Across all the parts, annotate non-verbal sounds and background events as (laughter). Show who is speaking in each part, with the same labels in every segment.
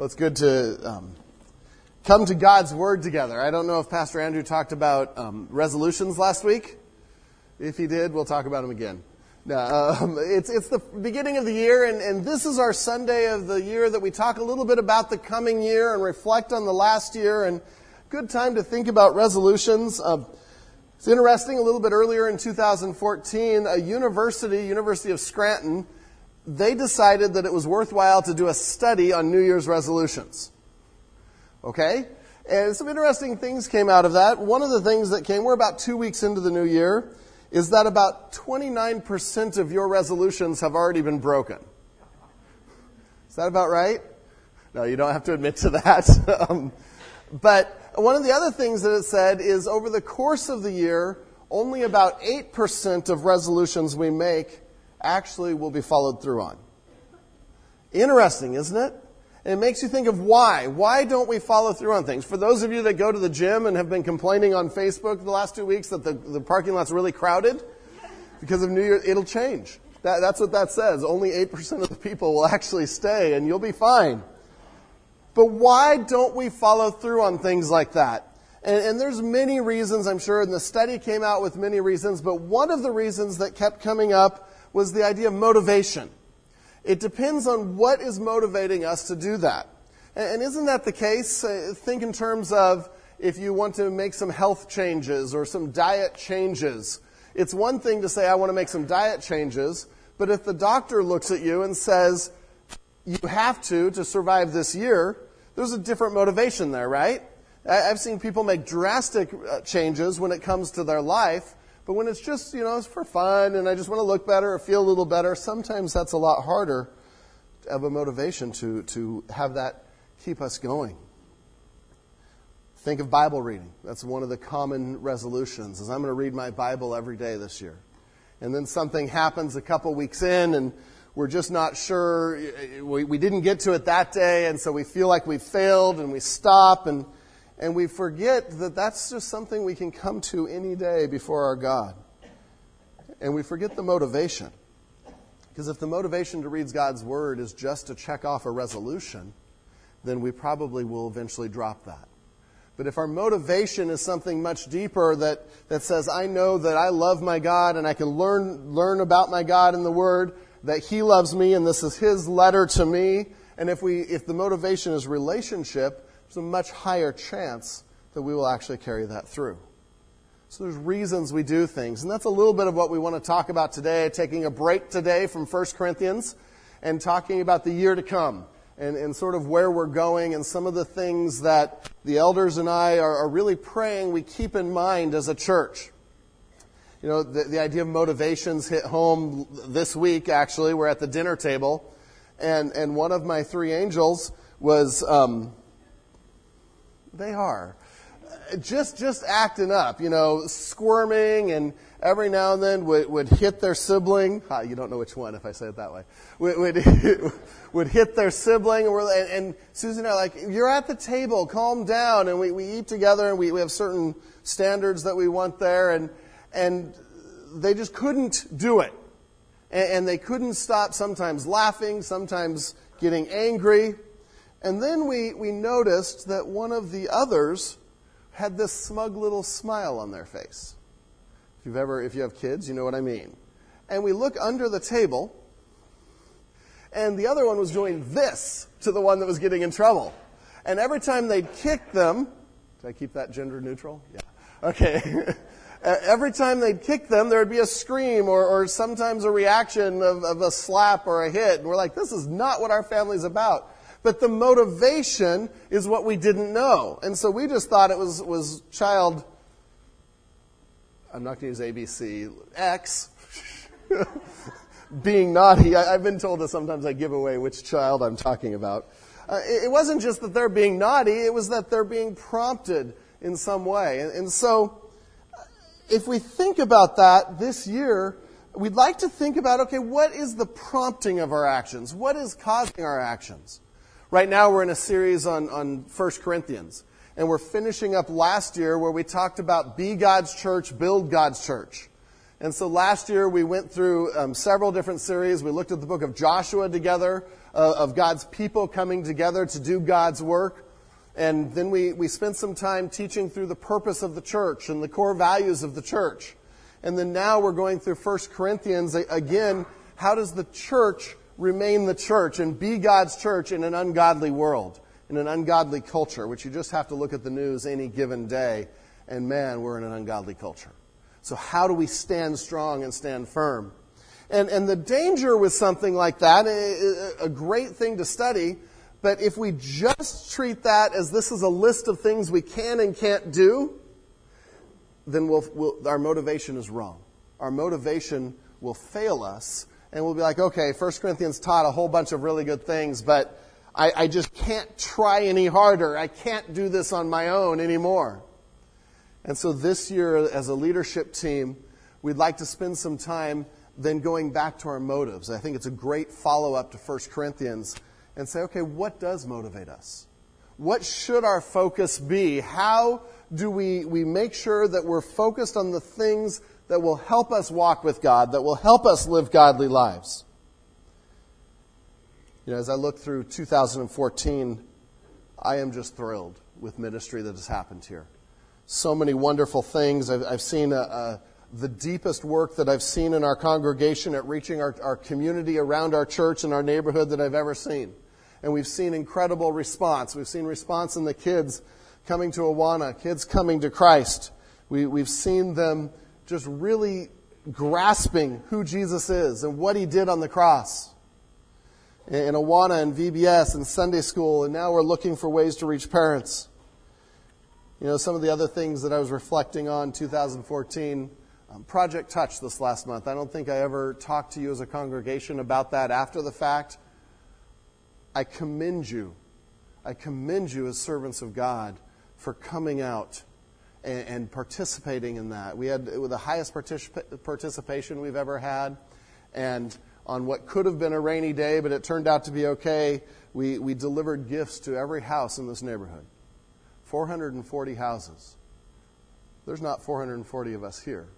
Speaker 1: Well, it's good to um, come to God's Word together. I don't know if Pastor Andrew talked about um, resolutions last week. If he did, we'll talk about them again. No, um, (laughs) it's, it's the beginning of the year, and, and this is our Sunday of the year that we talk a little bit about the coming year and reflect on the last year, and good time to think about resolutions. Uh, it's interesting, a little bit earlier in 2014, a university, University of Scranton, they decided that it was worthwhile to do a study on New Year's resolutions. Okay? And some interesting things came out of that. One of the things that came, we're about two weeks into the new year, is that about 29% of your resolutions have already been broken. Is that about right? No, you don't have to admit to that. (laughs) um, but one of the other things that it said is over the course of the year, only about 8% of resolutions we make actually will be followed through on. Interesting, isn't it? And it makes you think of why. Why don't we follow through on things? For those of you that go to the gym and have been complaining on Facebook the last two weeks that the, the parking lot's really crowded because of New Year, it'll change. That, that's what that says. Only 8% of the people will actually stay and you'll be fine. But why don't we follow through on things like that? And, and, there's many reasons, I'm sure, and the study came out with many reasons, but one of the reasons that kept coming up was the idea of motivation. It depends on what is motivating us to do that. And isn't that the case? Uh, think in terms of if you want to make some health changes or some diet changes. It's one thing to say, I want to make some diet changes, but if the doctor looks at you and says, you have to to survive this year, there's a different motivation there, right? I've seen people make drastic uh, changes when it comes to their life, but when it's just, you know, it's for fun and I just want to look better or feel a little better, sometimes that's a lot harder of a motivation to, to have that keep us going. Think of Bible reading. That's one of the common resolutions is I'm going to read my Bible every day this year. And then something happens a couple weeks in and we're just not sure. We, we didn't get to it that day and so we feel like we failed and we stop and and we forget that that's just something we can come to any day before our God. And we forget the motivation. Because if the motivation to read God's Word is just to check off a resolution, then we probably will eventually drop that. But if our motivation is something much deeper that, that says, I know that I love my God and I can learn, learn about my God in the Word, that He loves me and this is His letter to me, and if, we, if the motivation is relationship, there's a much higher chance that we will actually carry that through. So there's reasons we do things. And that's a little bit of what we want to talk about today, taking a break today from 1 Corinthians and talking about the year to come and, and sort of where we're going and some of the things that the elders and I are, are really praying we keep in mind as a church. You know, the, the idea of motivations hit home this week, actually. We're at the dinner table, and, and one of my three angels was um, they are. Just, just acting up, you know, squirming and every now and then would, would hit their sibling. Ah, you don't know which one if I say it that way. Would, would, (laughs) would hit their sibling and, and, and Susan and I are like, you're at the table, calm down. And we, we eat together and we, we have certain standards that we want there and, and they just couldn't do it. And, and they couldn't stop sometimes laughing, sometimes getting angry. And then we, we noticed that one of the others had this smug little smile on their face. If you've ever, if you have kids, you know what I mean. And we look under the table, and the other one was doing this to the one that was getting in trouble. And every time they'd kick them, did I keep that gender neutral? Yeah. Okay. (laughs) every time they'd kick them, there would be a scream or, or sometimes a reaction of, of a slap or a hit. And we're like, this is not what our family's about. But the motivation is what we didn't know. And so we just thought it was, was child, I'm not going to use ABC, X, (laughs) being naughty. I, have been told that sometimes I give away which child I'm talking about. Uh, it, it, wasn't just that they're being naughty, it was that they're being prompted in some way. And, and so, if we think about that this year, we'd like to think about okay, what is the prompting of our actions? What is causing our actions? Right now, we're in a series on, on 1 Corinthians. And we're finishing up last year where we talked about be God's church, build God's church. And so last year we went through um, several different series. We looked at the book of Joshua together, uh, of God's people coming together to do God's work. And then we, we spent some time teaching through the purpose of the church and the core values of the church. And then now we're going through 1 Corinthians again. How does the church remain the church and be God's church in an ungodly world, in an ungodly culture, which you just have to look at the news any given day, and man, we're in an ungodly culture. So how do we stand strong and stand firm? And, and the danger with something like that, eh, eh, a great thing to study, but if we just treat that as this is a list of things we can and can't do, then we'll, we'll, our motivation is wrong. Our motivation will fail us, and we'll be like, okay, 1 Corinthians taught a whole bunch of really good things, but I, I just can't try any harder. I can't do this on my own anymore. And so this year, as a leadership team, we'd like to spend some time then going back to our motives. I think it's a great follow up to 1 Corinthians and say, okay, what does motivate us? What should our focus be? How do we, we make sure that we're focused on the things that will help us walk with God, that will help us live godly lives? You know, as I look through 2014, I am just thrilled with ministry that has happened here. So many wonderful things. I've, I've seen a, a the deepest work that I've seen in our congregation at reaching our, our community around our church and our neighborhood that I've ever seen. And we've seen incredible response. We've seen response in the kids coming to Awana, kids coming to Christ. We, we've seen them just really grasping who Jesus is and what he did on the cross. In Awana and VBS and Sunday school, and now we're looking for ways to reach parents. You know, some of the other things that I was reflecting on 2014 um, Project Touch this last month. I don't think I ever talked to you as a congregation about that after the fact. I commend you. I commend you as servants of God for coming out and, and participating in that. We had the highest particip- participation we've ever had. And on what could have been a rainy day, but it turned out to be okay, we, we delivered gifts to every house in this neighborhood 440 houses. There's not 440 of us here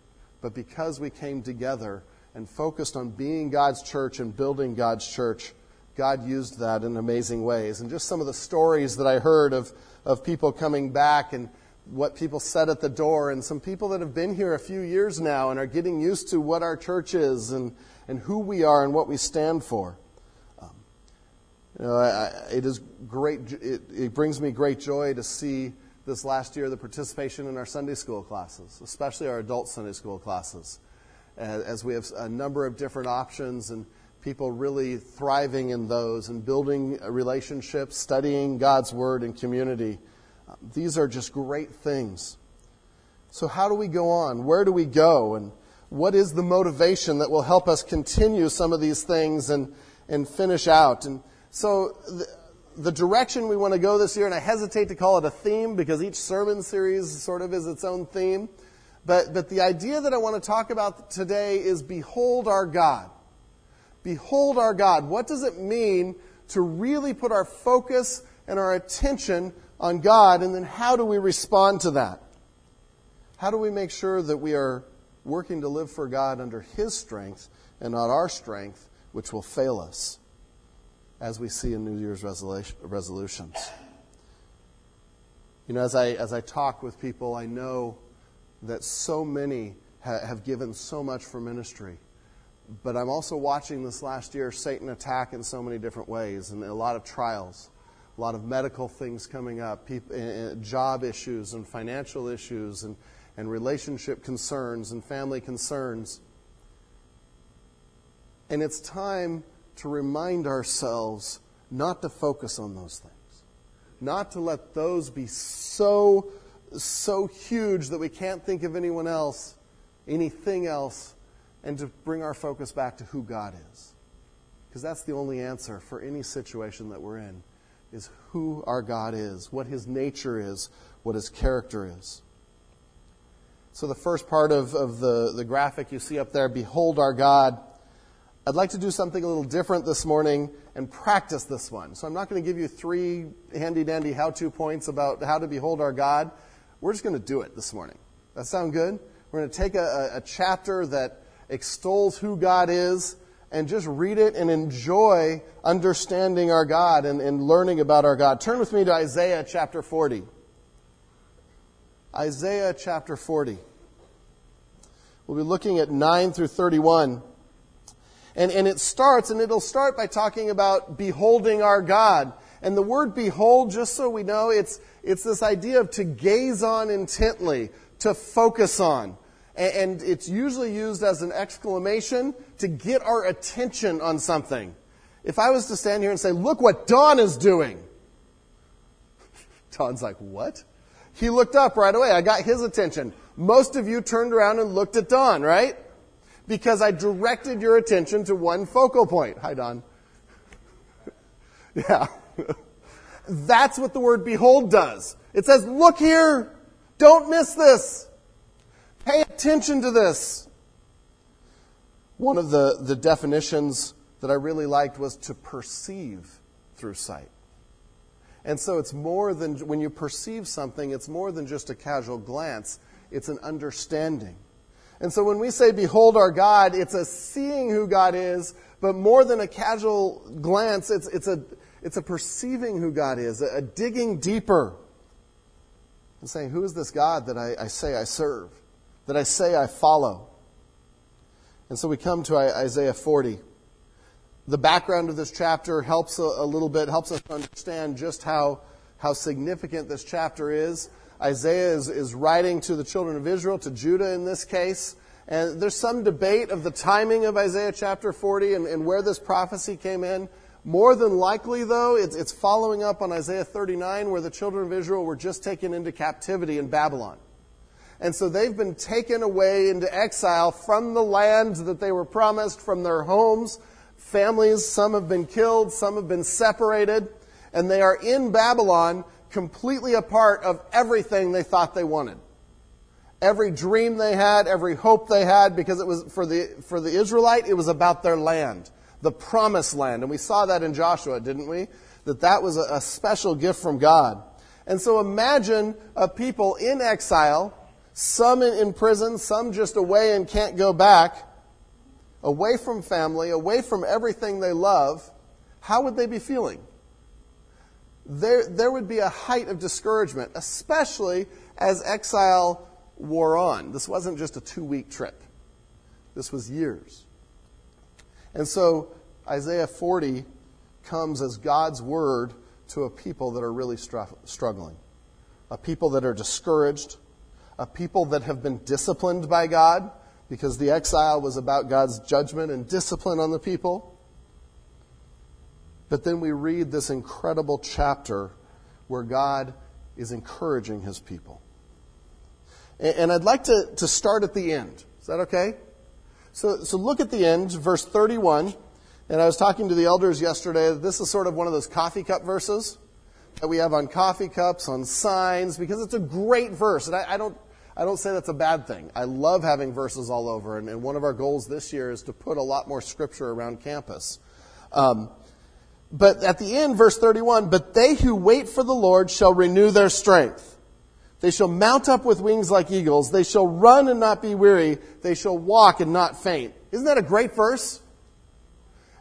Speaker 1: but because we came together and focused on being God's church and building God's church, God used that in amazing ways. And just some of the stories that I heard of, of people coming back and what people said at the door, and some people that have been here a few years now and are getting used to what our church is and, and who we are and what we stand for. Um, you know, I, it is great. It, it brings me great joy to see this last year the participation in our Sunday school classes, especially our adult Sunday school classes, as we have a number of different options and people really thriving in those and building relationships, studying God's Word and community. These are just great things. So, how do we go on? Where do we go? And what is the motivation that will help us continue some of these things and, and finish out? And so, the direction we want to go this year, and I hesitate to call it a theme because each sermon series sort of is its own theme. But, but the idea that I want to talk about today is behold our God. Behold our God. What does it mean to really put our focus and our attention on God? And then how do we respond to that? How do we make sure that we are working to live for God under His strength and not our strength, which will fail us? as we see in New Year's resolutions. You know, as I, as I talk with people, I know that so many ha- have given so much for ministry. But I'm also watching this last year Satan attack in so many different ways and a lot of trials, a lot of medical things coming up, people, uh, job issues and financial issues and, and relationship concerns and family concerns. And it's time to remind ourselves not to focus on those things, not to let those be so, so huge that we can't think of anyone else, anything else, and to bring our focus back to who God is. Because that's the only answer for any situation that we're in, is who our God is, what his nature is, what his character is. So the first part of, of the, the graphic you see up there, behold our God I'd like to do something a little different this morning and practice this one. So I'm not going to give you three handy dandy how to points about how to behold our God. We're just going to do it this morning. That sound good? We're going to take a, a chapter that extols who God is and just read it and enjoy understanding our God and, and learning about our God. Turn with me to Isaiah chapter 40. Isaiah chapter 40. We'll be looking at 9 through 31. And, and it starts, and it'll start by talking about beholding our God. And the word behold, just so we know, it's, it's this idea of to gaze on intently, to focus on. And, it's usually used as an exclamation to get our attention on something. If I was to stand here and say, look what Don is doing. (laughs) Don's like, what? He looked up right away. I got his attention. Most of you turned around and looked at Don, right? Because I directed your attention to one focal point. Hi, Don. (laughs) yeah. (laughs) That's what the word behold does. It says, look here. Don't miss this. Pay attention to this. One of the, the definitions that I really liked was to perceive through sight. And so it's more than, when you perceive something, it's more than just a casual glance, it's an understanding. And so when we say, Behold our God, it's a seeing who God is, but more than a casual glance, it's, it's, a, it's a perceiving who God is, a, a digging deeper. And saying, Who is this God that I, I say I serve, that I say I follow? And so we come to Isaiah 40 the background of this chapter helps a, a, little bit, helps us understand just how, how significant this chapter is. Isaiah is, is writing to the children of Israel, to Judah in this case. And there's some debate of the timing of Isaiah chapter 40 and, and where this prophecy came in. More than likely, though, it's, it's following up on Isaiah 39, where the children of Israel were just taken into captivity in Babylon. And so they've been taken away into exile from the land that they were promised, from their homes, families. Some have been killed, some have been separated, and they are in Babylon completely a part of everything they thought they wanted. Every dream they had, every hope they had, because it was for the, for the Israelite, it was about their land, the promised land. And we saw that in Joshua, didn't we? That that was a, a special gift from God. And so imagine a people in exile, some in, prison, some just away and can't go back away from family, away from everything they love, how would they be feeling? There, there would be a height of discouragement, especially as exile wore on. This wasn't just a two week trip, this was years. And so Isaiah 40 comes as God's word to a people that are really struggling, a people that are discouraged, a people that have been disciplined by God because the exile was about God's judgment and discipline on the people. But then we read this incredible chapter where God is encouraging his people. And I'd like to, to start at the end. Is that okay? So, so look at the end, verse 31. And I was talking to the elders yesterday. This is sort of one of those coffee cup verses that we have on coffee cups, on signs, because it's a great verse. And I, I don't I don't say that's a bad thing. I love having verses all over, and, and one of our goals this year is to put a lot more scripture around campus. Um, but at the end, verse 31, but they who wait for the Lord shall renew their strength. They shall mount up with wings like eagles. They shall run and not be weary. They shall walk and not faint. Isn't that a great verse?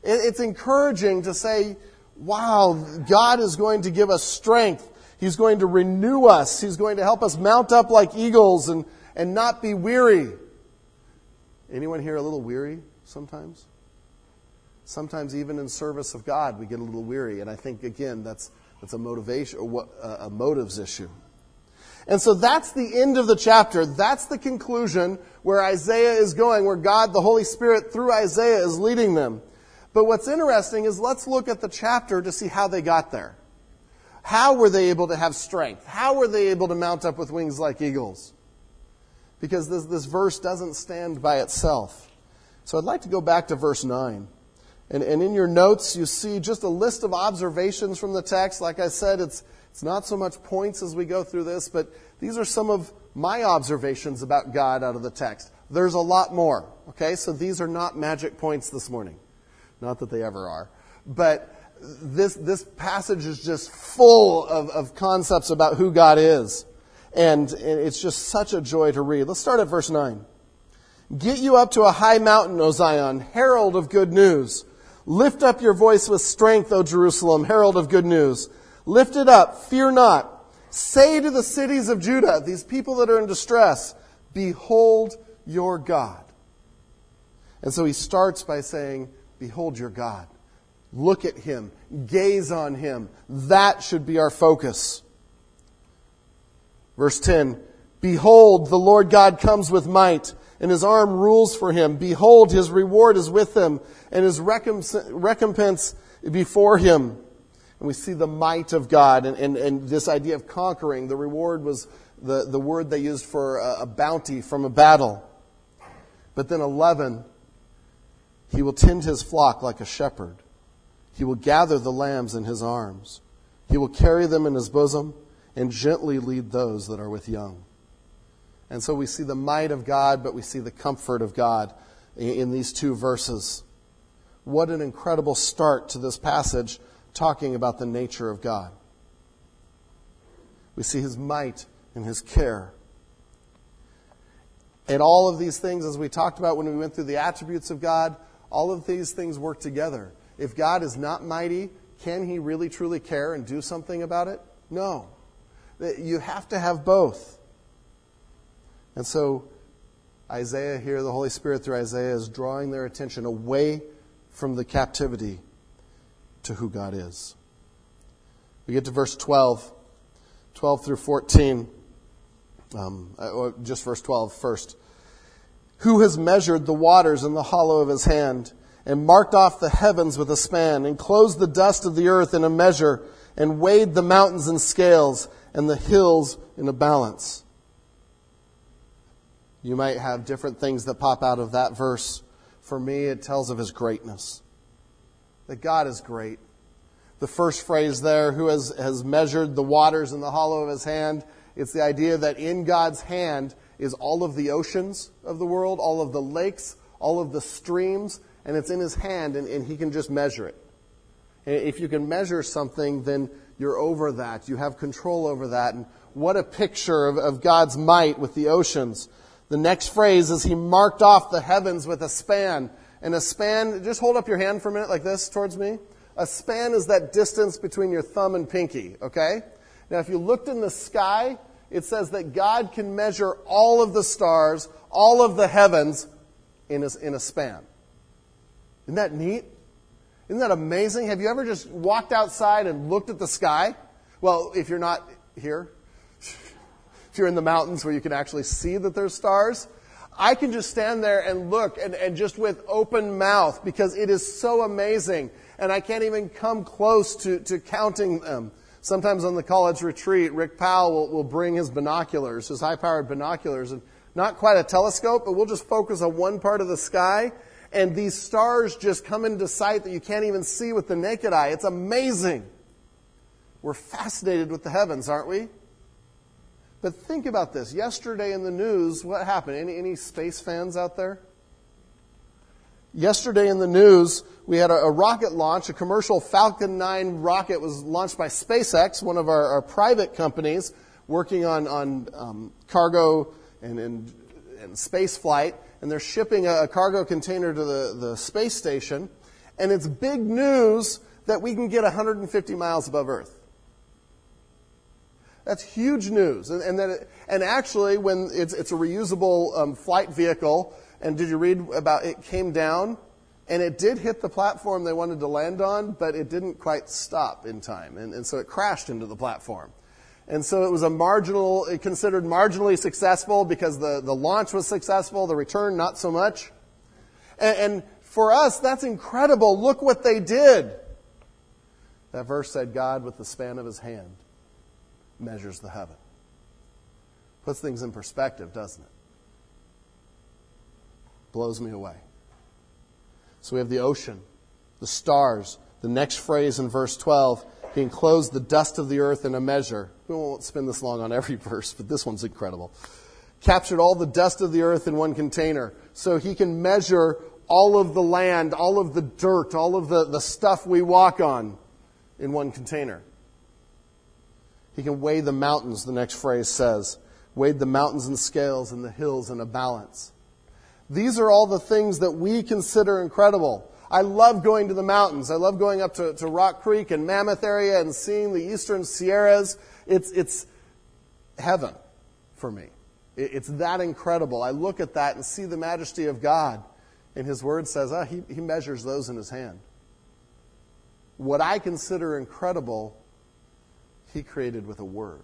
Speaker 1: It's encouraging to say, wow, God is going to give us strength He's going to renew us. He's going to help us mount up like eagles and, and not be weary. Anyone here a little weary sometimes? Sometimes even in service of God, we get a little weary. And I think, again, that's, that's a motivation or a motives issue. And so that's the end of the chapter. That's the conclusion where Isaiah is going, where God, the Holy Spirit, through Isaiah, is leading them. But what's interesting is let's look at the chapter to see how they got there. How were they able to have strength? How were they able to mount up with wings like eagles? Because this, this verse doesn't stand by itself. So I'd like to go back to verse 9. And, and in your notes, you see just a list of observations from the text. Like I said, it's, it's not so much points as we go through this, but these are some of my observations about God out of the text. There's a lot more. Okay, so these are not magic points this morning. Not that they ever are. But this, this passage is just full of, of concepts about who God is. And it's just such a joy to read. Let's start at verse 9. Get you up to a high mountain, O Zion, herald of good news. Lift up your voice with strength, O Jerusalem, herald of good news. Lift it up, fear not. Say to the cities of Judah, these people that are in distress, Behold your God. And so he starts by saying, Behold your God. Look at him. Gaze on him. That should be our focus. Verse 10 Behold, the Lord God comes with might, and his arm rules for him. Behold, his reward is with him, and his recompense before him. And we see the might of God and, and, and this idea of conquering. The reward was the, the word they used for a, a bounty from a battle. But then 11, he will tend his flock like a shepherd. He will gather the lambs in his arms. He will carry them in his bosom and gently lead those that are with young. And so we see the might of God, but we see the comfort of God in these two verses. What an incredible start to this passage talking about the nature of God. We see his might and his care. And all of these things, as we talked about when we went through the attributes of God, all of these things work together. If God is not mighty, can he really truly care and do something about it? No. You have to have both. And so, Isaiah here, the Holy Spirit through Isaiah, is drawing their attention away from the captivity to who God is. We get to verse 12, 12 through 14. Um, uh, just verse 12 first. Who has measured the waters in the hollow of his hand, and marked off the heavens with a span, and closed the dust of the earth in a measure, and weighed the mountains in scales, and the hills in a balance? You might have different things that pop out of that verse. For me, it tells of his greatness. That God is great. The first phrase there, who has, has measured the waters in the hollow of his hand, it's the idea that in God's hand is all of the oceans of the world, all of the lakes, all of the streams, and it's in his hand, and, and he can just measure it. And if you can measure something, then you're over that. You have control over that. And what a picture of, of God's might with the oceans. The next phrase is he marked off the heavens with a span. And a span, just hold up your hand for a minute like this towards me. A span is that distance between your thumb and pinky, okay? Now, if you looked in the sky, it says that God can measure all of the stars, all of the heavens in a, in a span. Isn't that neat? Isn't that amazing? Have you ever just walked outside and looked at the sky? Well, if you're not here, (laughs) if you're in the mountains where you can actually see that there's stars, I can just stand there and look and, and just with open mouth because it is so amazing. And I can't even come close to, to counting them. Sometimes on the college retreat, Rick Powell will, will bring his binoculars, his high powered binoculars, and not quite a telescope, but we'll just focus on one part of the sky, and these stars just come into sight that you can't even see with the naked eye. It's amazing. We're fascinated with the heavens, aren't we? But think about this. Yesterday in the news, what happened? Any, any space fans out there? Yesterday in the news, we had a, a, rocket launch. A commercial Falcon 9 rocket was launched by SpaceX, one of our, our private companies working on, on um, cargo and, and, and, space flight. And they're shipping a, a cargo container to the, the space station. And it's big news that we can get 150 miles above Earth. That's huge news. And, and, it, and actually, when it's, it's a reusable um, flight vehicle, and did you read about it came down and it did hit the platform they wanted to land on, but it didn't quite stop in time. And, and so it crashed into the platform. And so it was a marginal, it considered marginally successful because the, the launch was successful, the return not so much. And, and for us, that's incredible. Look what they did. That verse said, God, with the span of his hand, measures the heaven. Puts things in perspective, doesn't it? Blows me away. So we have the ocean, the stars. The next phrase in verse 12, he enclosed the dust of the earth in a measure. We won't spend this long on every (laughs) verse, but this one's incredible. Captured all the dust of the earth in one container. So he can measure all of the land, all of the dirt, all of the, the stuff we walk on in one container. He can weigh the mountains, the next phrase says. Weighed the mountains in scales and the hills in a balance. These are all the things that we consider incredible. I love going to the mountains. I love going up to, to Rock Creek and Mammoth area and seeing the eastern Sierras. It's, it's heaven for me. It, it's that incredible. I look at that and see the majesty of God. And His Word says, oh, he, he measures those in His hand. What I consider incredible, He created with a Word.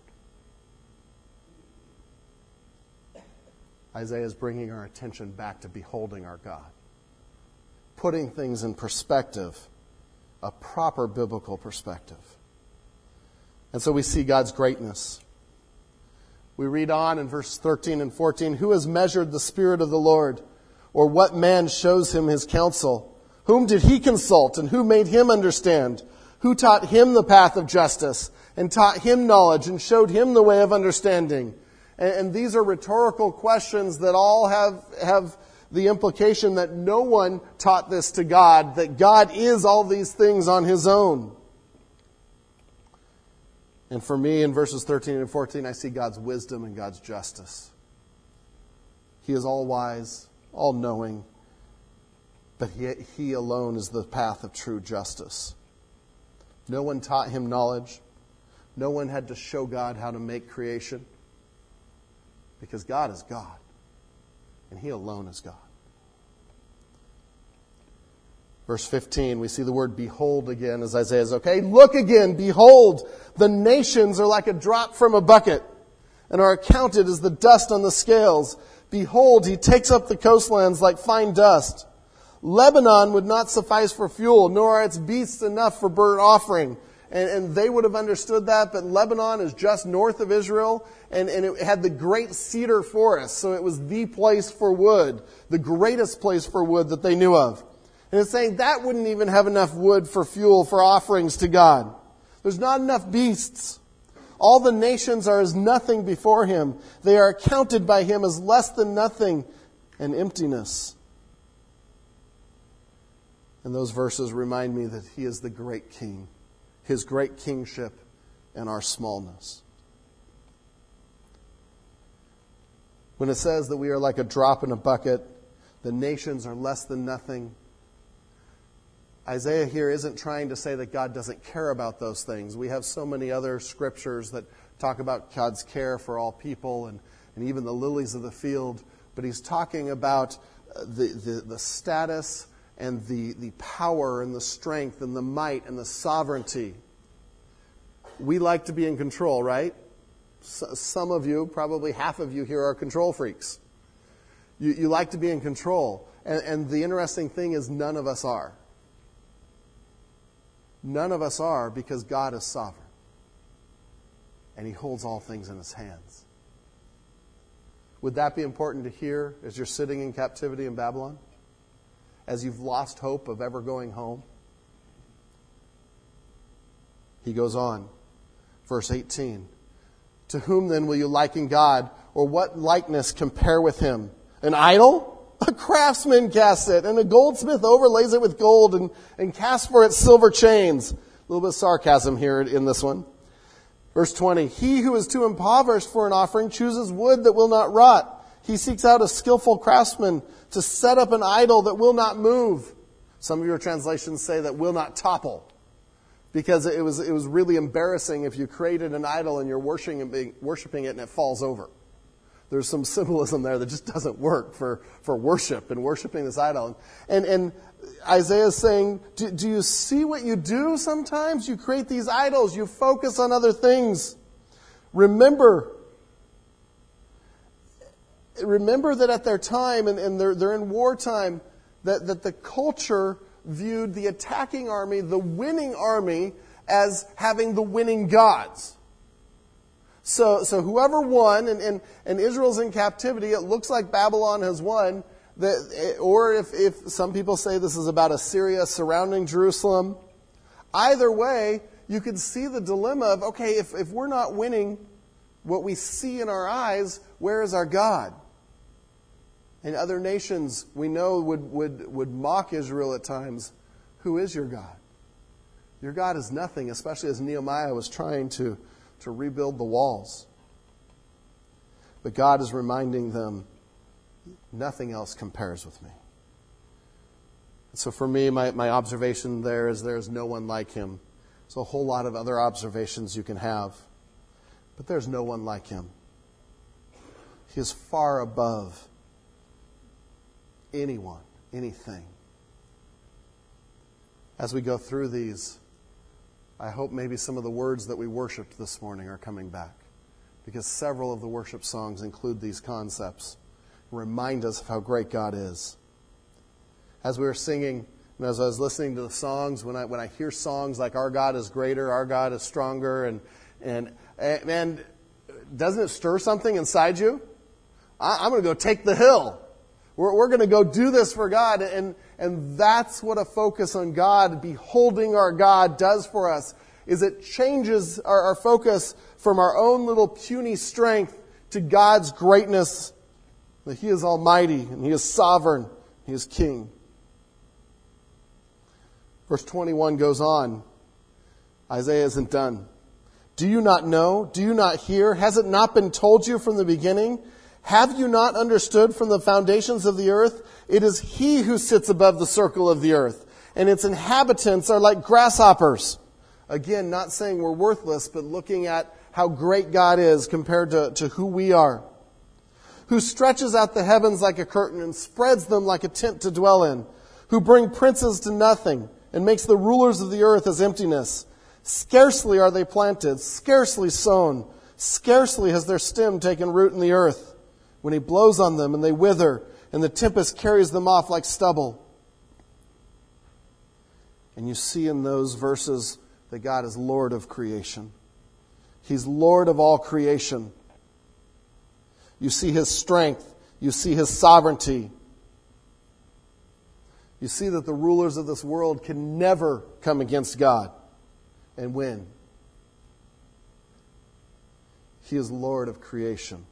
Speaker 1: Isaiah is bringing our attention back to beholding our God, putting things in perspective, a proper biblical perspective. And so we see God's greatness. We read on in verse 13 and 14 Who has measured the Spirit of the Lord? Or what man shows him his counsel? Whom did he consult and who made him understand? Who taught him the path of justice and taught him knowledge and showed him the way of understanding? And, these are rhetorical questions that all have, have the implication that no one taught this to God, that God is all these things on his own. And for me, in verses 13 and 14, I see God's wisdom and God's justice. He is all wise, all knowing, but he, he alone is the path of true justice. No one taught him knowledge. No one had to show God how to make creation. Because God is God, and He alone is God. Verse 15, we see the word behold again as Isaiah says, okay, look again, behold, the nations are like a drop from a bucket and are accounted as the dust on the scales. Behold, he takes up the coastlands like fine dust. Lebanon would not suffice for fuel, nor are its beasts enough for burnt offering and, and, they would have understood that, but Lebanon is just north of Israel, and, and it had the great cedar forest, so it was the place for wood, the greatest place for wood that they knew of. And it's saying that wouldn't even have enough wood for fuel for offerings to God. There's not enough beasts. All the nations are as nothing before him. They are counted by him as less than nothing and emptiness. And those verses remind me that he is the great king his great kingship and our smallness. When it says that we are like a drop in a bucket, the nations are less than nothing. Isaiah here isn't trying to say that God doesn't care about those things. We have so many other scriptures that talk about God's care for all people and, and even the lilies of the field, but he's talking about the, the, the status and the, the power and the strength and the might and the sovereignty. We like to be in control, right? some of you, probably half of you here, are control freaks. You, you like to be in control. And, and the interesting thing is, none of us are. None of us are because God is sovereign. And He holds all things in His hands. Would that be important to hear as you're sitting in captivity in Babylon? As you've lost hope of ever going home? He goes on, verse 18. To whom then will you liken God, or what likeness compare with him? An idol? A craftsman casts it, and a goldsmith overlays it with gold and, and casts for it silver chains. A little bit of sarcasm here in this one. Verse 20. He who is too impoverished for an offering chooses wood that will not rot he seeks out a skillful craftsman to set up an idol that will not move. Some of your translations say that will not topple. Because it was, it was really embarrassing if you created an idol and you're worshiping, worshiping it and it falls over. There's some (laughs) symbolism there that just doesn't work for, for worship and worshiping this idol. And, and Isaiah is saying, do, do you see what you do sometimes? You create these idols, you focus on other things. Remember, remember that at their time, and, and they're, they're in wartime, that, that the culture viewed the attacking army, the winning army, as having the winning gods. So, so whoever won, and, and, and Israel's in captivity, it looks like Babylon has won. That, or if, if some people say this is about Assyria surrounding Jerusalem, either way, you could see the dilemma of okay, if, if we're not winning what we see in our eyes, where is our God? And other nations we know would, would, would mock Israel at times. Who is your God? Your God is nothing, especially as Nehemiah was trying to, to rebuild the walls. But God is reminding them nothing else compares with me. So for me, my, my observation there is there's no one like him. There's a whole lot of other observations you can have, but there's no one like him. He is far above anyone, anything. As we go through these, I hope maybe some of the words that we worshiped this morning are coming back because several of the worship songs include these concepts, remind us of how great God is. As we were singing, and as I was listening to the songs, when I, when I hear songs like Our God is Greater, Our God is Stronger, and, and, and doesn't it stir something inside you? I, am going to go take the hill. We're, we're going to go do this for God. And, and that's what a focus on God, beholding our God, does for us, is it changes our, our focus from our own little puny strength to God's greatness, that He is almighty and He is sovereign, He is king. Verse 21 goes on. Isaiah isn't done. Do you not know? Do you not hear? Has it not been told you from the beginning? Have you not understood from the foundations of the earth? It is he who sits above the circle of the earth, and its inhabitants are like grasshoppers. Again, not saying we're worthless, but looking at how great God is compared to, to who we are. Who stretches out the heavens like a curtain and spreads them like a tent to dwell in. Who bring princes to nothing and makes the rulers of the earth as emptiness. Scarcely are they planted, scarcely sown, scarcely has their stem taken root in the earth when he blows on them and they wither, and the tempest carries them off like stubble. And you see in those verses that God is Lord of creation. He's Lord of all creation. You see his strength. You see his sovereignty. You see that the rulers of this world can never come against God and win. He is Lord of creation.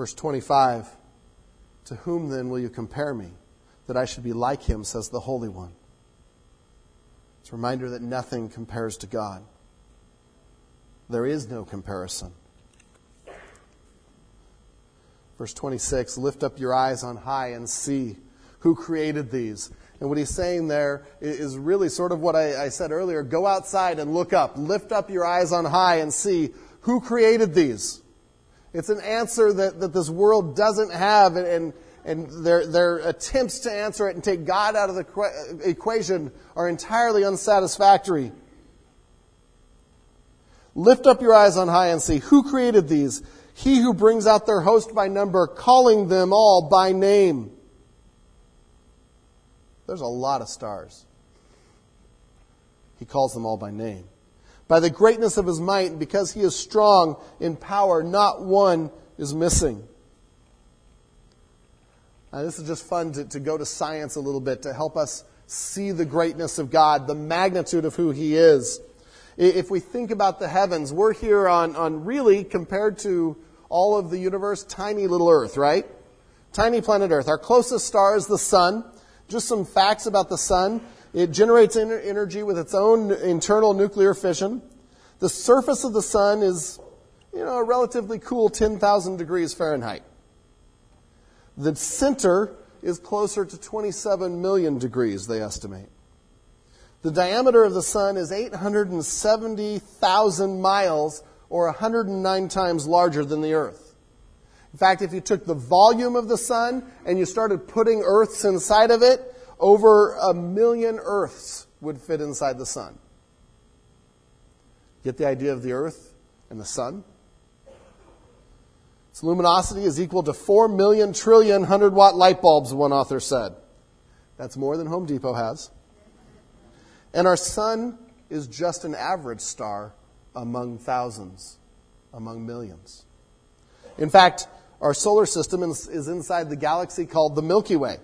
Speaker 1: Verse 25 To whom then will you compare me, that I should be like him, says the Holy One? It's a reminder that nothing compares to God. There is no comparison. Verse 26 Lift up your eyes on high and see who created these. And what he's saying there is really sort of what I, I, said earlier. Go outside and look up. Lift up your eyes on high and see who created these. It's an answer that, that this world doesn't have, and, and, and their, their attempts to answer it and take God out of the equation are entirely unsatisfactory. Lift up your eyes on high and see who created these. He who brings out their host by number, calling them all by name. There's a lot of stars. He calls them all by name. By the greatness of his might, because he is strong in power, not one is missing. Now, this is just fun to, to go to science a little bit to help us see the greatness of God, the magnitude of who he is. If we think about the heavens, we're here on, on really, compared to all of the universe, tiny little Earth, right? Tiny planet Earth. Our closest star is the sun. Just some facts about the sun. It generates energy with its own internal nuclear fission. The surface of the sun is, you know, a relatively cool 10,000 degrees Fahrenheit. The center is closer to 27 million degrees, they estimate. The diameter of the sun is 870,000 miles, or 109 times larger than the earth. In fact, if you took the volume of the sun and you started putting earths inside of it, over a million Earths would fit inside the sun. Get the idea of the Earth and the sun? Its luminosity is equal to 4 million trillion 100 watt light bulbs, one author said. That's more than Home Depot has. And our sun is just an average star among thousands, among millions. In fact, our solar system is inside the galaxy called the Milky Way.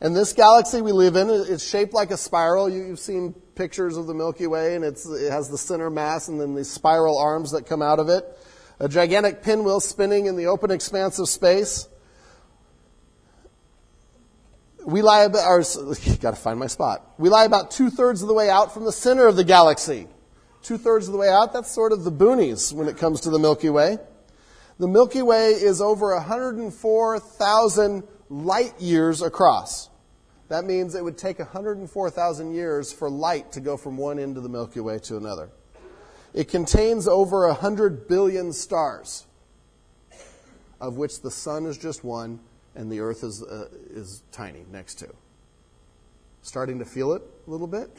Speaker 1: And this galaxy we live in is shaped like a spiral. You've seen pictures of the Milky Way, and it has the center mass and then the spiral arms that come out of it. A gigantic pinwheel spinning in the open expanse of space. We lie about, or, (laughs) gotta find my spot. We lie about two thirds of the way out from the center of the galaxy. two thirds of the way out. That's sort of the boonies when it comes to the Milky Way. The Milky Way is over 104,000 light years across. That means it would take 104,000 years for light to go from one end of the Milky Way to another. It contains over 100 billion stars, of which the sun is just one and the earth is, uh, is tiny next to. Starting to feel it a little bit?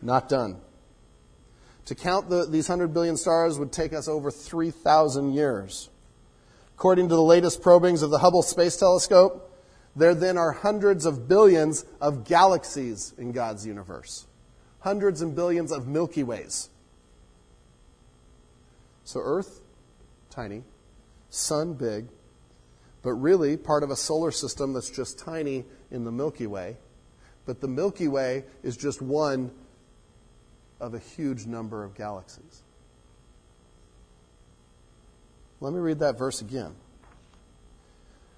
Speaker 1: Not done. To count the, these 100 billion stars would take us over 3,000 years. According to the latest probings of the Hubble Space Telescope, there then are hundreds of billions of galaxies in God's universe, hundreds and billions of Milky Ways. So, Earth, tiny, Sun, big, but really part of a solar system that's just tiny in the Milky Way. But the Milky Way is just one of a huge number of galaxies. Let me read that verse again.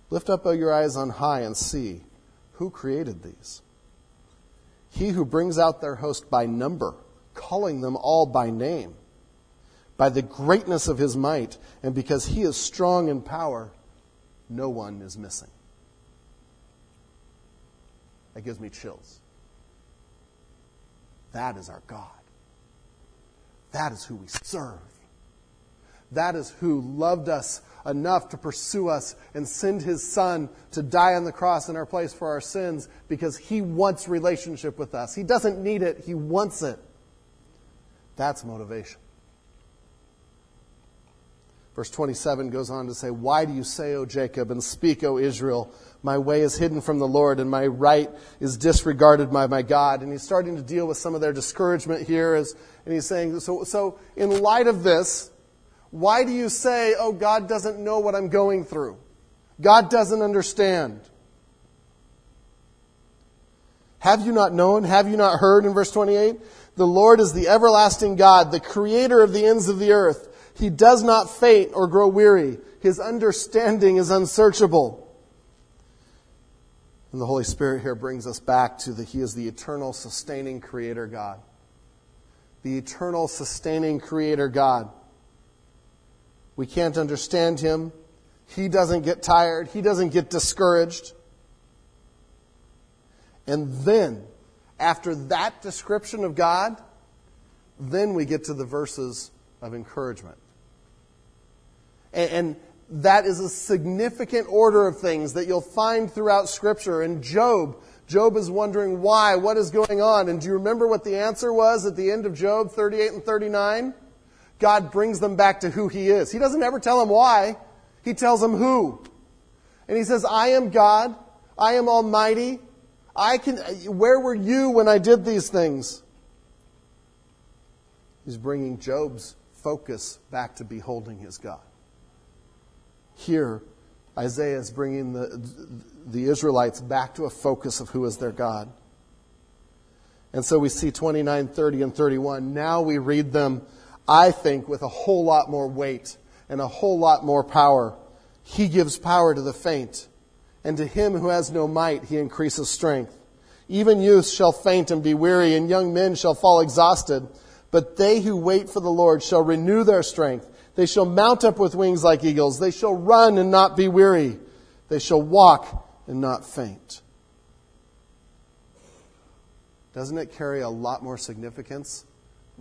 Speaker 1: Lift up your eyes on high and see who created these. He who brings out their host by number, calling them all by name, by the greatness of his might, and because he is strong in power, no one is missing. That gives me chills. That is our God. That is who we serve. That is who loved us enough to pursue us and send his son to die on the cross in our place for our sins because he wants relationship with us. He doesn't need it, he wants it. That's motivation. Verse 27 goes on to say, Why do you say, O Jacob, and speak, O Israel, my way is hidden from the Lord, and my right is disregarded by my God? And he's starting to deal with some of their discouragement here, as, and he's saying, so, so in light of this, why do you say, oh, God doesn't know what I'm going through? God doesn't understand. Have you not known? Have you not heard in verse 28? The Lord is the everlasting God, the creator of the ends of the earth. He does not faint or grow weary. His understanding is unsearchable. And the Holy Spirit here brings us back to the He is the eternal, sustaining creator God. The eternal, sustaining creator God. We can't understand him. He doesn't get tired. He doesn't get discouraged. And then, after that description of God, then we get to the verses of encouragement. And, and, that is a significant order of things that you'll find throughout Scripture. In Job, Job is wondering why, what is going on. And do you remember what the answer was at the end of Job 38 and 39? God brings them back to who He is. He doesn't ever tell them why, He tells them who. And He says, I am God, I am Almighty. I can, where were you when I did these things? He's bringing Job's focus back to beholding his God. Here, Isaiah is bringing the, the Israelites back to a focus of who is their God. And so we see 29, 30, and 31. Now we read them I think, with a whole lot more weight and a whole lot more power. He gives power to the faint, and to him who has no might, he increases strength. Even youths shall faint and be weary, and young men shall fall exhausted. But they who wait for the Lord shall renew their strength. They shall mount up with wings like eagles. They shall run and not be weary. They shall walk and not faint. Doesn't it carry a lot more significance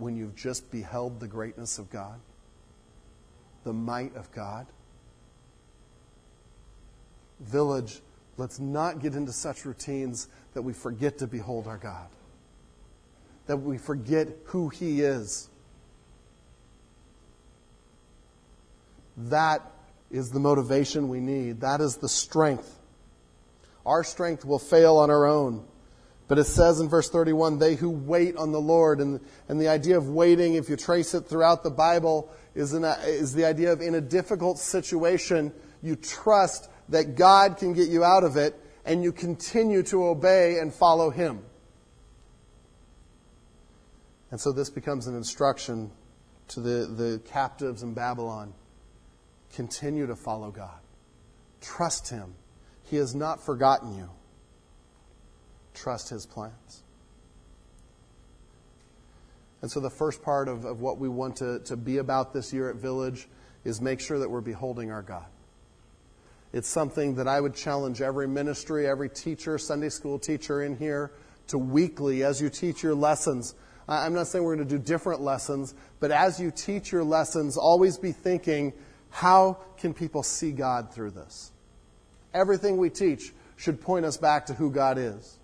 Speaker 1: when you've just beheld the greatness of God, the might of God? Village, let's not get into such routines that we forget to behold our God, that we forget who He is. That is the motivation we need. That is the strength. Our strength will fail on our own. But it says in verse 31, they who wait on the Lord. And, and the idea of waiting, if you trace it throughout the Bible, is, a, is the idea of in a difficult situation, you trust that God can get you out of it, and you continue to obey and follow Him. And so this becomes an instruction to the, the captives in Babylon. Continue to follow God. Trust Him. He has not forgotten you trust his plans. And so the first part of, of what we want to, to be about this year at Village is make sure that we're beholding our God. It's something that I would challenge every ministry, every teacher, Sunday school teacher in here to weekly, as you teach your lessons. I'm not saying we're going to do different lessons, but as you teach your lessons, always be thinking, how can people see God through this? Everything we teach should point us back to who God is.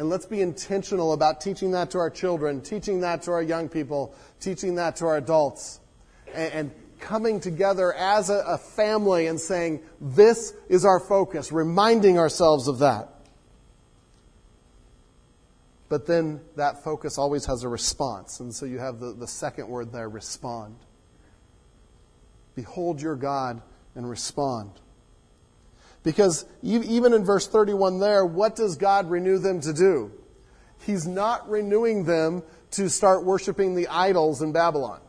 Speaker 1: And let's be intentional about teaching that to our children, teaching that to our young people, teaching that to our adults, and, and coming together as a, a family and saying, This is our focus, reminding ourselves of that. But then that focus always has a response. And so you have the, the second word there respond. Behold your God and respond. Because even in verse 31 there, what does God renew them to do? He's not renewing them to start worshiping the idols in Babylon.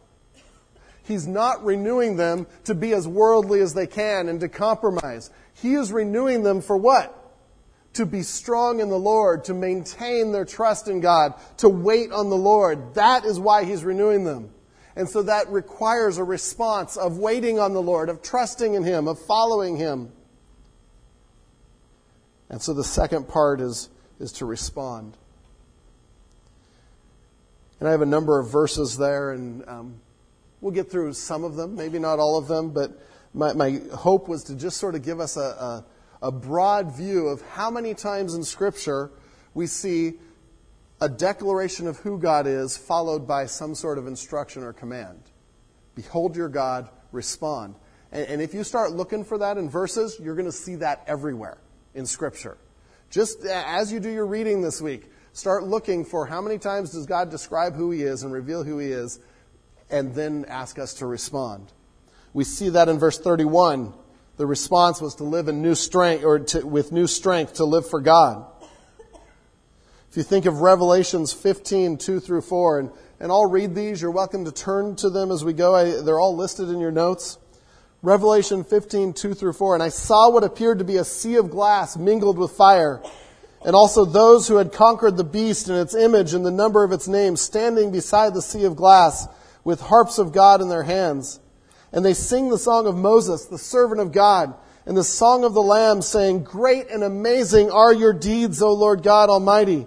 Speaker 1: He's not renewing them to be as worldly as they can and to compromise. He is renewing them for what? To be strong in the Lord, to maintain their trust in God, to wait on the Lord. That is why He's renewing them. And so that requires a response of waiting on the Lord, of trusting in Him, of following Him. And so the second part is, is to respond. And I have a number of verses there, and um, we'll get through some of them, maybe not all of them, but my, my hope was to just sort of give us a, a, a broad view of how many times in Scripture we see a declaration of who God is, followed by some sort of instruction or command. Behold your God, respond. And, and if you start looking for that in verses, you're going to see that everywhere in Scripture. Just as you do your reading this week, start looking for how many times does God describe who He is and reveal who He is, and then ask us to respond. We see that in verse 31. The response was to live in new strength, or to, with new strength to live for God. If you think of Revelations 15, 2 through 4, and, and I'll read these, you're welcome to turn to them as we go. I, they're all listed in your notes. Revelation 15, 2 through 4. And I saw what appeared to be a sea of glass mingled with fire, and also those who had conquered the beast and its image and the number of its name standing beside the sea of glass with harps of God in their hands. And they sing the song of Moses, the servant of God, and the song of the Lamb, saying, Great and amazing are your deeds, O Lord God Almighty.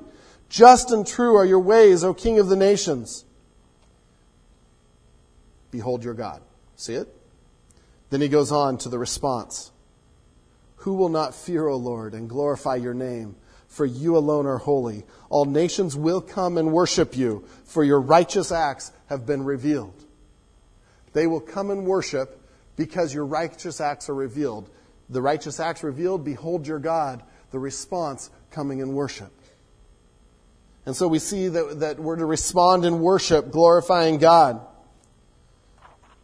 Speaker 1: Just and true are your ways, O King of the nations. Behold your God. See it? Then he goes on to the response Who will not fear, O Lord, and glorify your name? For you alone are holy. All nations will come and worship you, for your righteous acts have been revealed. They will come and worship because your righteous acts are revealed. The righteous acts revealed, behold your God. The response, coming in worship. And so we see that, that we're to respond in worship, glorifying God.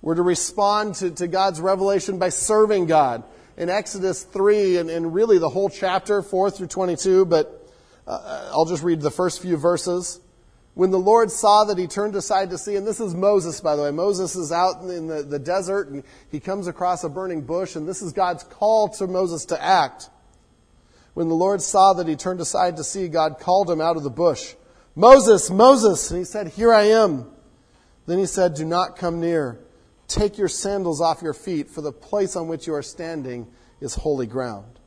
Speaker 1: We're to respond to, to God's revelation by serving God. In Exodus 3, and, and really the whole chapter, 4 through 22, but uh, I'll just read the first few verses. When the Lord saw that he turned aside to see, and this is Moses, by the way. Moses is out in the, the desert, and he comes across a burning bush, and this is God's call to Moses to act. When the Lord saw that he turned aside to see, God called him out of the bush. Moses, Moses! And he said, Here I am. Then he said, Do not come near. Take your sandals off your feet, for the place on which you are standing is holy ground.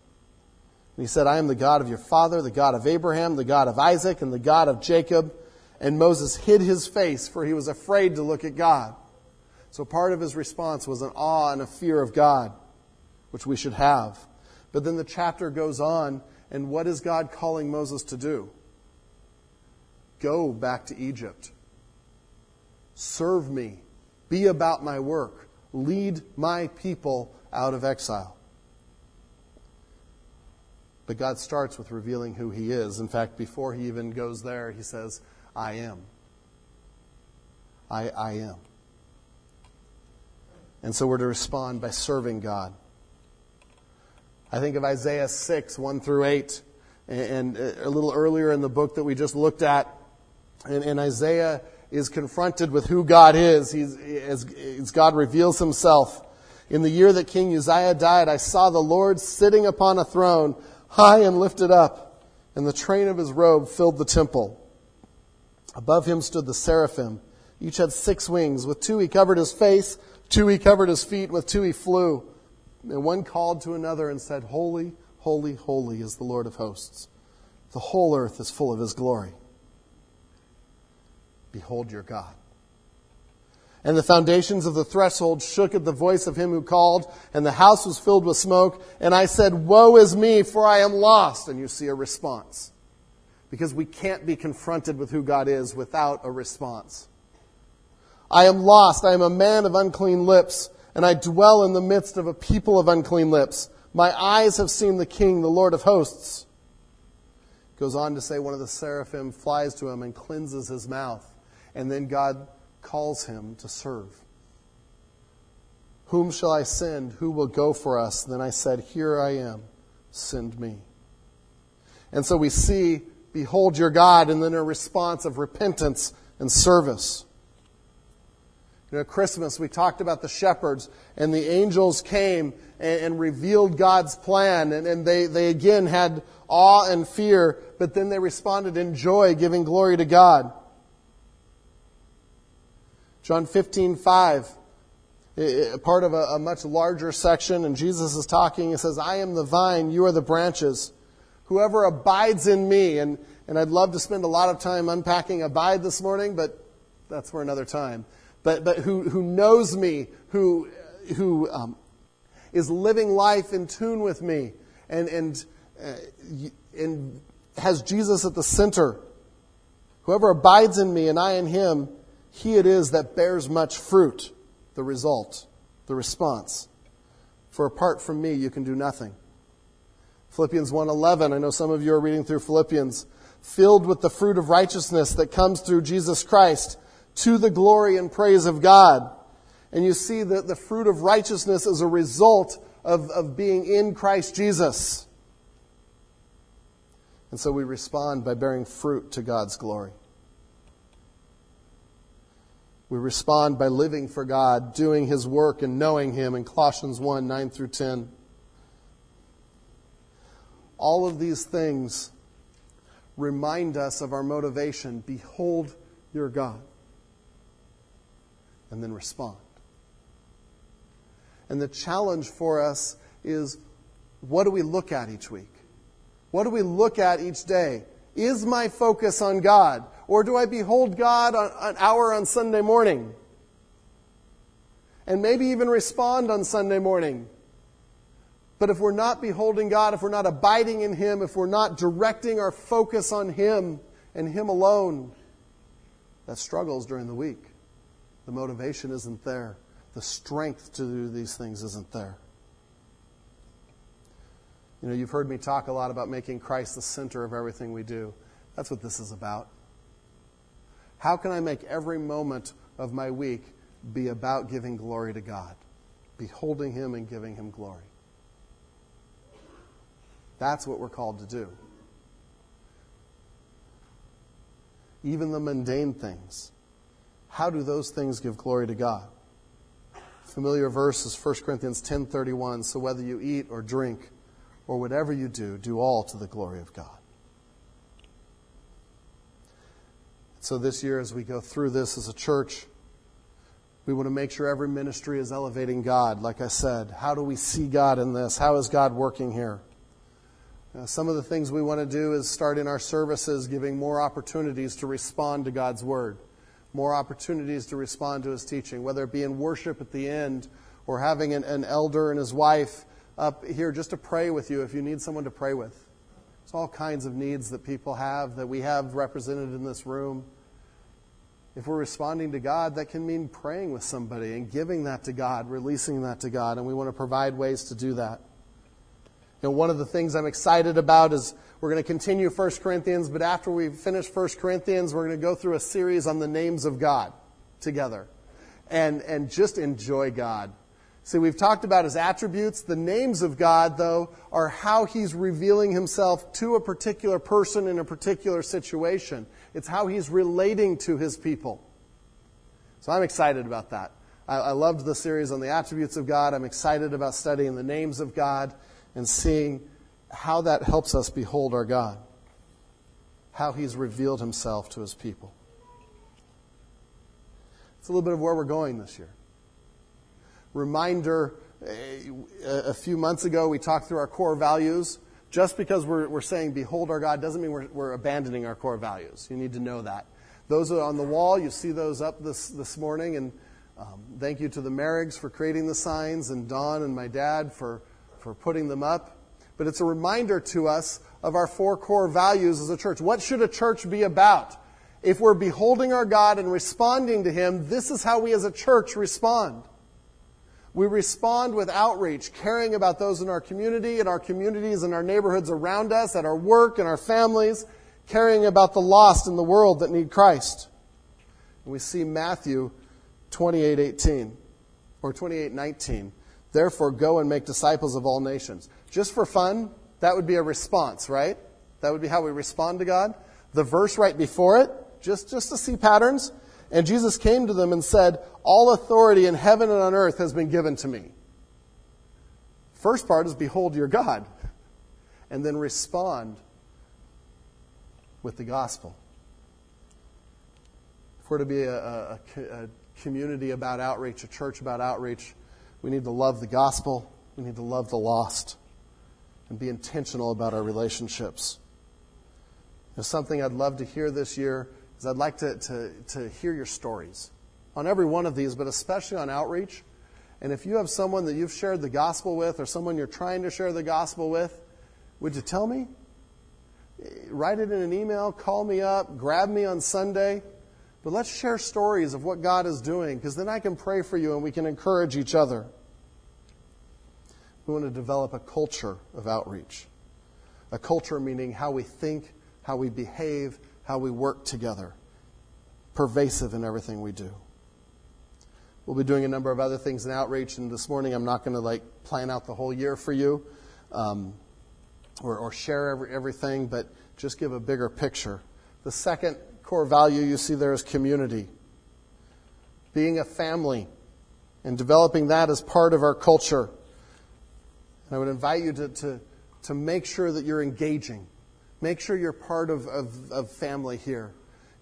Speaker 1: And he said, I am the God of your father, the God of Abraham, the God of Isaac, and the God of Jacob. And Moses hid his face, for he was afraid to look at God. So part of his response was an awe and a fear of God, which we should have. But then the chapter goes on, and what is God calling Moses to do? Go back to Egypt. Serve me. Be about my work. Lead my people out of exile. But God starts with revealing who He is. In fact, before He even goes there, He says, I am. I, I am. And so we're to respond by serving God. I think of Isaiah 6, 1 through 8, and uh, a little earlier in the book that we just looked at. And, and Isaiah is confronted with who God is. He's, as, as God reveals himself. In the year that King Uzziah died, I saw the Lord sitting upon a throne, high and lifted up, and the train of his robe filled the temple. Above him stood the seraphim. Each had six wings. With two he covered his face, two he covered his feet, with two he flew. And one called to another and said, Holy, holy, holy is the Lord of hosts. The whole earth is full of his glory. Behold your God. And the foundations of the threshold shook at the voice of him who called, and the house was filled with smoke. And I said, Woe is me, for I am lost. And you see a response. Because we can't be confronted with who God is without a response. I am lost. I am a man of unclean lips, and I dwell in the midst of a people of unclean lips. My eyes have seen the King, the Lord of hosts. Goes on to say one of the seraphim flies to him and cleanses his mouth. And then God calls him to serve. Whom shall I send? Who will go for us? then I said, Here I am. Send me. And so we see, Behold your God, and then a response of repentance and service. You know, Christmas, we talked about the shepherds, and the angels came and, and revealed God's plan, and, and they, they again had awe and fear, but then they responded in joy, giving glory to God. John 15, 5, part of a, a much larger section, and Jesus is talking. He says, I am the vine, you are the branches. Whoever abides in me, and, and I'd love to spend a lot of time unpacking abide this morning, but that's for another time. But, but who, who knows me, who, who um, is living life in tune with me, and, and, uh, and has Jesus at the center. Whoever abides in me and I in him, he it is that bears much fruit, the result, the response. For apart from me, you can do nothing. Philippians 1:11, I know some of you are reading through Philippians, filled with the fruit of righteousness that comes through Jesus Christ to the glory and praise of God. And you see that the fruit of righteousness is a result of, of being in Christ Jesus. And so we respond by bearing fruit to God's glory. We respond by living for God, doing His work, and knowing Him in Colossians 1 9 through 10. All of these things remind us of our motivation. Behold your God. And then respond. And the challenge for us is what do we look at each week? What do we look at each day? Is my focus on God? Or do I behold God an hour on Sunday morning? And maybe even respond on Sunday morning. But if we're not beholding God, if we're not abiding in Him, if we're not directing our focus on Him and Him alone, that struggles during the week. The motivation isn't there. The strength to do these things isn't there. You know, you've heard me talk a lot about making Christ the center of everything we do. That's what this is about. How can I make every moment of my week be about giving glory to God, beholding Him and giving Him glory? That's what we're called to do. Even the mundane things. How do those things give glory to God? Familiar verse is 1 Corinthians 10:31, so whether you eat or drink or whatever you do, do all to the glory of God. So this year, as we go through this as a church, we want to make sure every ministry is elevating God. Like I said, how do we see God in this? How is God working here? Uh, some of the things we want to do is start in our services giving more opportunities to respond to God's word, more opportunities to respond to his teaching, whether it be in worship at the end or having an, an elder and his wife up here just to pray with you if you need someone to pray with. There's all kinds of needs that people have that we have represented in this room. If we're responding to God, that can mean praying with somebody and giving that to God, releasing that to God, and we want to provide ways to do that. Know, one of the things I'm excited about is we're going to continue 1 Corinthians, but after we finish 1 Corinthians, we're going to go through a series on the names of God together and, and just enjoy God. See, we've talked about his attributes. The names of God, though, are how he's revealing himself to a particular person in a particular situation. It's how he's relating to his people. So I'm excited about that. I, I loved the series on the attributes of God. I'm excited about studying the names of God and seeing how that helps us behold our God, how he's revealed himself to his people. It's a little bit of where we're going this year. Reminder a few months ago, we talked through our core values. Just because we're, we're saying, Behold our God, doesn't mean we're, we're abandoning our core values. You need to know that. Those are on the wall. You see those up this, this morning. And um, thank you to the Merrigs for creating the signs, and Don and my dad for, for putting them up. But it's a reminder to us of our four core values as a church. What should a church be about? If we're beholding our God and responding to Him, this is how we as a church respond. We respond with outreach, caring about those in our community, in our communities, in our neighborhoods around us, at our work, in our families, caring about the lost in the world that need Christ. And we see Matthew 28:18 or 28:19. Therefore go and make disciples of all nations. Just for fun, that would be a response, right? That would be how we respond to God. The verse right before it, just just to see patterns, and Jesus came to them and said, All authority in heaven and on earth has been given to me. First part is, Behold your God. And then respond with the gospel. If we're to be a, a, a community about outreach, a church about outreach, we need to love the gospel, we need to love the lost, and be intentional about our relationships. There's something I'd love to hear this year is I'd like to, to, to hear your stories on every one of these, but especially on outreach. And if you have someone that you've shared the gospel with or someone you're trying to share the gospel with, would you tell me? Write it in an email, call me up, grab me on Sunday. But let's share stories of what God is doing because then I can pray for you and we can encourage each other. We want to develop a culture of outreach. A culture meaning how we think, how we behave, how we work together, pervasive in everything we do. We'll be doing a number of other things in outreach, and this morning I'm not going to like plan out the whole year for you um, or, or, share every, everything, but just give a bigger picture. The second core value you see there is community, being a family, and developing that as part of our culture. And I would invite you to, to, to make sure that you're engaging Make sure you're part of, of, of family here.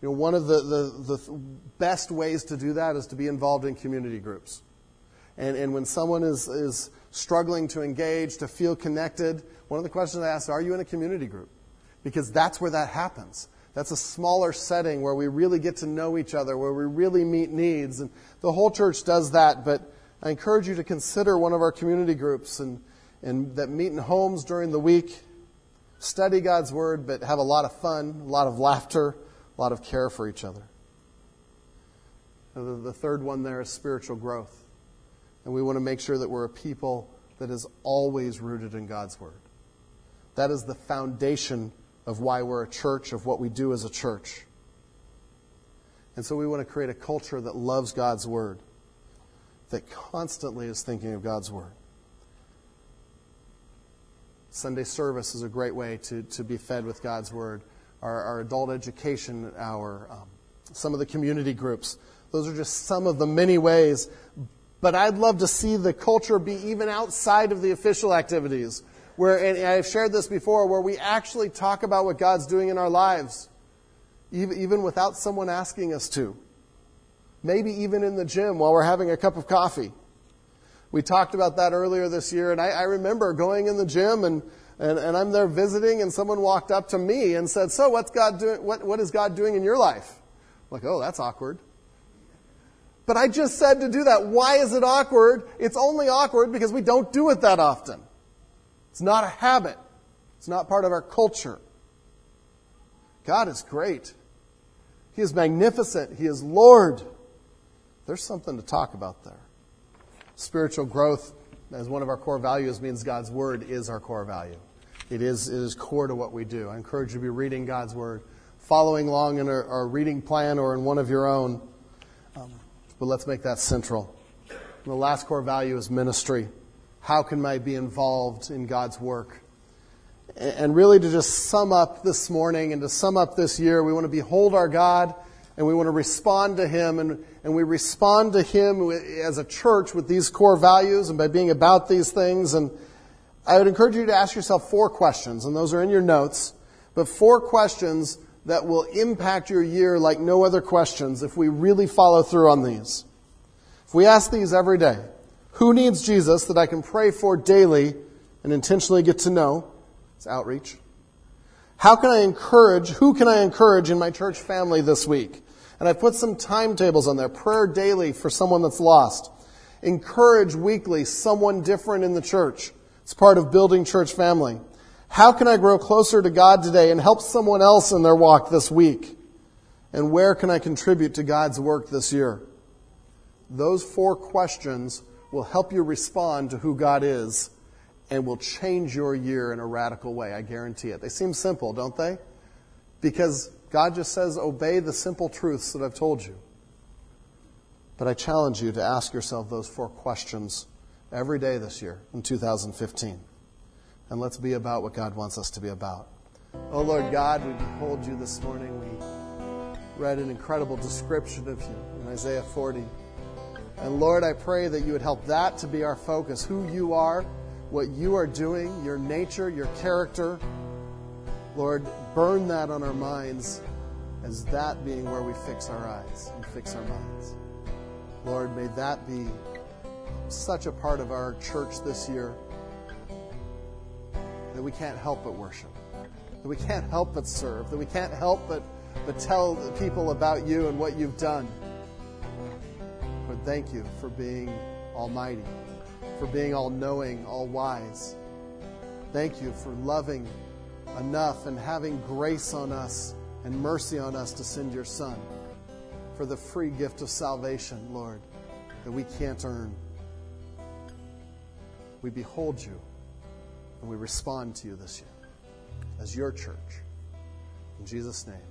Speaker 1: You know, one of the, the, the best ways to do that is to be involved in community groups. And, and when someone is, is struggling to engage, to feel connected, one of the questions I ask are you in a community group? Because that's where that happens. That's a smaller setting where we really get to know each other, where we really meet needs. And the whole church does that, but I encourage you to consider one of our community groups and, and that meet in homes during the week study God's Word, but have a lot of fun, a lot of laughter, a lot of care for each other. The third one there is spiritual growth. And we want to make sure that we're a people that is always rooted in God's Word. That is the foundation of why we're a church, of what we do as a church. And so we want to create a culture that loves God's Word, that constantly is thinking of God's Word. Sunday service is a great way to, to be fed with God's Word. Our, our adult education hour, um, some of the community groups. Those are just some of the many ways. But I'd love to see the culture be even outside of the official activities. Where, and I've shared this before, where we actually talk about what God's doing in our lives, even, even without someone asking us to. Maybe even in the gym while we're having a cup of coffee. We talked about that earlier this year, and I, I remember going in the gym and, and, and, I'm there visiting, and someone walked up to me and said, So, what's God doing? What, what is God doing in your life? I'm like, oh, that's awkward. But I just said to do that. Why is it awkward? It's only awkward because we don't do it that often. It's not a habit, it's not part of our culture. God is great. He is magnificent. He is Lord. There's something to talk about there spiritual growth as one of our core values means God's Word is our core value. It is, it is core to what we do. I encourage you to be reading God's Word, following along in our, our reading plan or in one of your own. Um, but let's make that central. And the last core value is ministry. How can I be involved in God's work? And really, to just sum up this morning and to sum up this year, we want to behold our God and we want to respond to Him. And, and we respond to Him as a church with these core values and by being about these things. And I would encourage you to ask yourself four questions, and those are in your notes, but four questions that will impact your year like no other questions if we really follow through on these. If we ask these every day, who needs Jesus that I can pray for daily and intentionally get to know? It's outreach. How can I encourage, who can I encourage in my church family this week? And I put some timetables on there. Prayer daily for someone that's lost. Encourage weekly someone different in the church. It's part of building church family. How can I grow closer to God today and help someone else in their walk this week? And where can I contribute to God's work this year? Those four questions will help you respond to who God is and will change your year in a radical way. I guarantee it. They seem simple, don't they? Because God just says, obey the simple truths that I've told you. But I challenge you to ask yourself those four questions every day this year in 2015. And let's be about what God wants us to be about. Oh Lord God, we behold you this morning. We read an incredible description of you in Isaiah 40. And Lord, I pray that you would help that to be our focus who you are, what you are doing, your nature, your character. Lord, burn that on our minds as that being where we fix our eyes and fix our minds. Lord, may that be such a part of our church this year that we can't help but worship, that we can't help but serve, that we can't help but, but tell people about you and what you've done. Lord, thank you for being almighty, for being all knowing, all wise. Thank you for loving enough and having grace on us and mercy on us to send your Son for the free gift of salvation, Lord, that we can't earn. We behold you and we respond to you this year as your church. In Jesus' name.